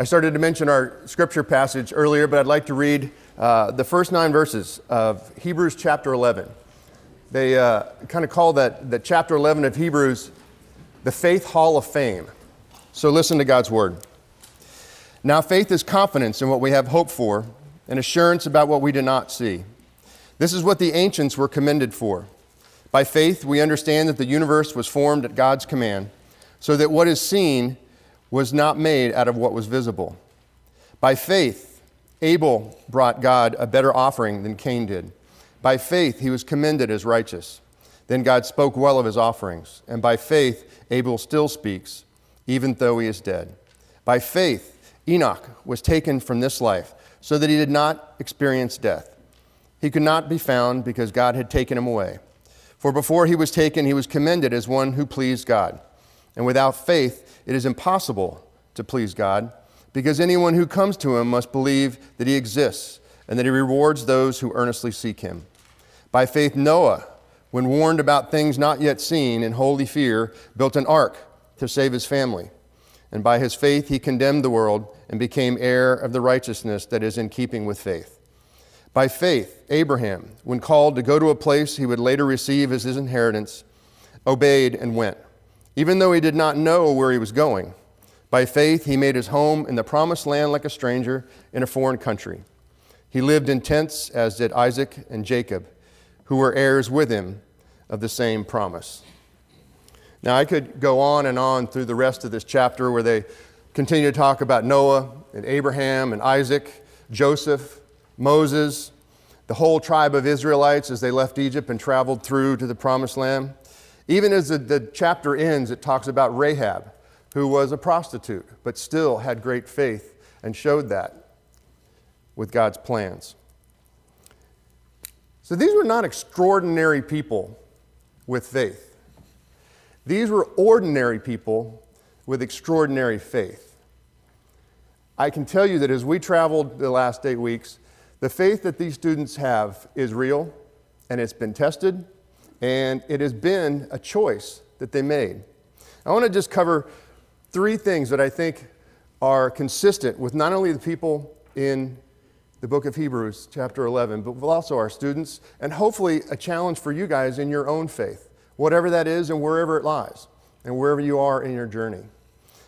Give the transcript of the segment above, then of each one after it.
I started to mention our scripture passage earlier, but I'd like to read uh, the first nine verses of Hebrews chapter 11. They uh, kind of call that, that chapter 11 of Hebrews the Faith Hall of Fame. So listen to God's word. Now, faith is confidence in what we have hope for and assurance about what we do not see. This is what the ancients were commended for. By faith, we understand that the universe was formed at God's command, so that what is seen was not made out of what was visible. By faith, Abel brought God a better offering than Cain did. By faith, he was commended as righteous. Then God spoke well of his offerings. And by faith, Abel still speaks, even though he is dead. By faith, Enoch was taken from this life, so that he did not experience death. He could not be found because God had taken him away. For before he was taken, he was commended as one who pleased God. And without faith, it is impossible to please God, because anyone who comes to him must believe that he exists and that he rewards those who earnestly seek him. By faith, Noah, when warned about things not yet seen in holy fear, built an ark to save his family. And by his faith, he condemned the world and became heir of the righteousness that is in keeping with faith. By faith, Abraham, when called to go to a place he would later receive as his inheritance, obeyed and went even though he did not know where he was going. By faith, he made his home in the promised land like a stranger in a foreign country. He lived in tents, as did Isaac and Jacob, who were heirs with him of the same promise. Now, I could go on and on through the rest of this chapter where they continue to talk about Noah and Abraham and Isaac, Joseph, Moses, the whole tribe of Israelites as they left Egypt and traveled through to the promised land. Even as the, the chapter ends, it talks about Rahab, who was a prostitute, but still had great faith and showed that with God's plans. So these were not extraordinary people with faith. These were ordinary people with extraordinary faith. I can tell you that as we traveled the last eight weeks, the faith that these students have is real and it's been tested and it has been a choice that they made. I want to just cover three things that I think are consistent with not only the people in the book of Hebrews, chapter 11, but also our students, and hopefully a challenge for you guys in your own faith, whatever that is and wherever it lies, and wherever you are in your journey.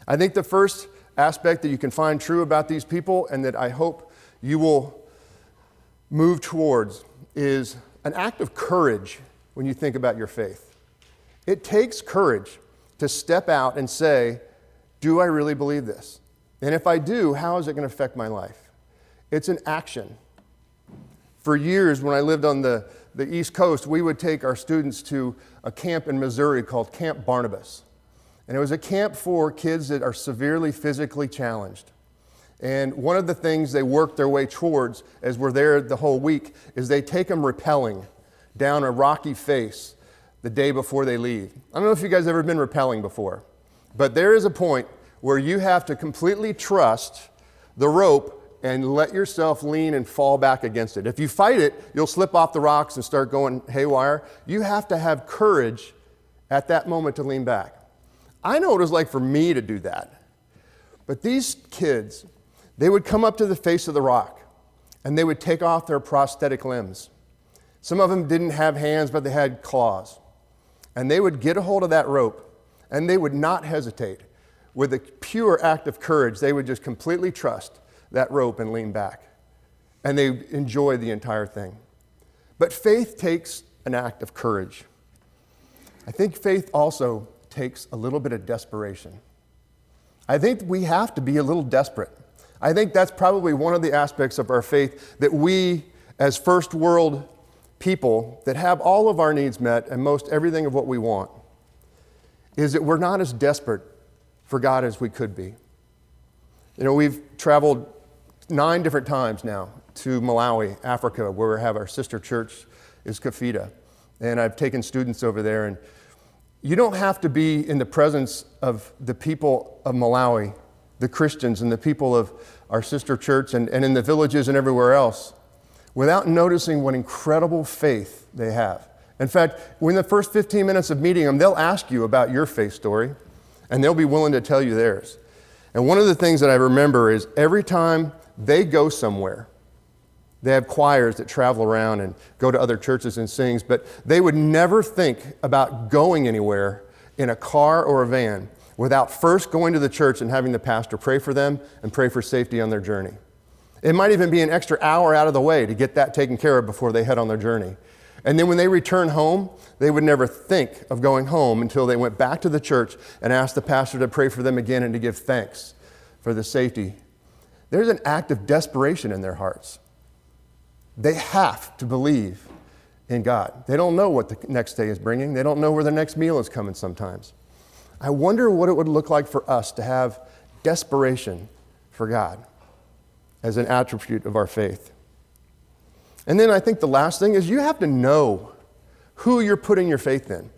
I think the first aspect that you can find true about these people and that I hope you will move towards is an act of courage when you think about your faith. It takes courage to step out and say, Do I really believe this? And if I do, how is it going to affect my life? It's an action. For years, when I lived on the, the East Coast, we would take our students to a camp in Missouri called Camp Barnabas. And it was a camp for kids that are severely physically challenged. And one of the things they work their way towards as we're there the whole week is they take them rappelling down a rocky face the day before they leave. I don't know if you guys ever been rappelling before, but there is a point where you have to completely trust the rope and let yourself lean and fall back against it. If you fight it, you'll slip off the rocks and start going haywire. You have to have courage at that moment to lean back. I know what it was like for me to do that. But these kids, they would come up to the face of the rock and they would take off their prosthetic limbs some of them didn't have hands, but they had claws. And they would get a hold of that rope and they would not hesitate. With a pure act of courage, they would just completely trust that rope and lean back. And they enjoy the entire thing. But faith takes an act of courage. I think faith also takes a little bit of desperation. I think we have to be a little desperate. I think that's probably one of the aspects of our faith that we, as first world people that have all of our needs met and most everything of what we want is that we're not as desperate for God as we could be. You know, we've traveled nine different times now to Malawi, Africa, where we have our sister church is Kafida. And I've taken students over there. And you don't have to be in the presence of the people of Malawi, the Christians, and the people of our sister church, and, and in the villages and everywhere else without noticing what incredible faith they have. In fact, in the first 15 minutes of meeting them, they'll ask you about your faith story, and they'll be willing to tell you theirs. And one of the things that I remember is every time they go somewhere, they have choirs that travel around and go to other churches and sings, but they would never think about going anywhere in a car or a van without first going to the church and having the pastor pray for them and pray for safety on their journey. It might even be an extra hour out of the way to get that taken care of before they head on their journey. And then when they return home, they would never think of going home until they went back to the church and asked the pastor to pray for them again and to give thanks for the safety. There's an act of desperation in their hearts. They have to believe in God. They don't know what the next day is bringing, they don't know where the next meal is coming sometimes. I wonder what it would look like for us to have desperation for God as an attribute of our faith. And then I think the last thing is you have to know who you're putting your faith in.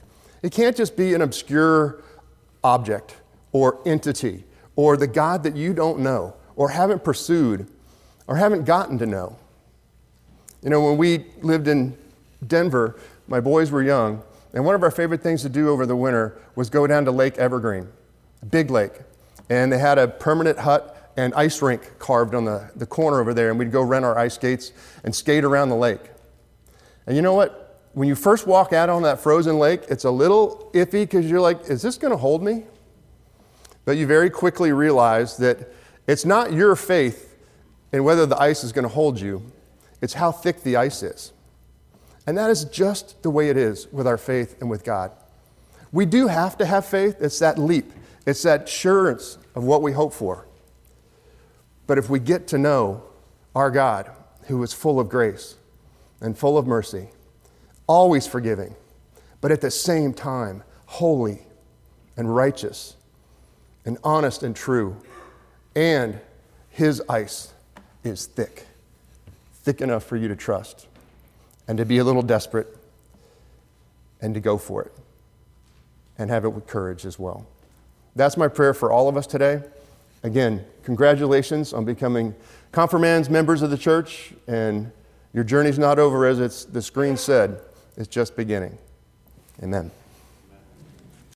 It can't just be an obscure object or entity or the God that you don't know or haven't pursued or haven't gotten to know. You know, when we lived in Denver, my boys were young, and one of our favorite things to do over the winter was go down to Lake Evergreen, a big lake. And they had a permanent hut and ice rink carved on the, the corner over there, and we'd go rent our ice skates and skate around the lake. And you know what? When you first walk out on that frozen lake, it's a little iffy because you're like, is this going to hold me? But you very quickly realize that it's not your faith in whether the ice is going to hold you, it's how thick the ice is. And that is just the way it is with our faith and with God. We do have to have faith. It's that leap, it's that assurance of what we hope for. But if we get to know our God, who is full of grace and full of mercy, always forgiving, but at the same time holy and righteous and honest and true, and his ice is thick, thick enough for you to trust and to be a little desperate and to go for it and have it with courage as well. That's my prayer for all of us today. Again, congratulations on becoming confirmands members of the church, and your journey's not over as the screen said, it's just beginning. Amen.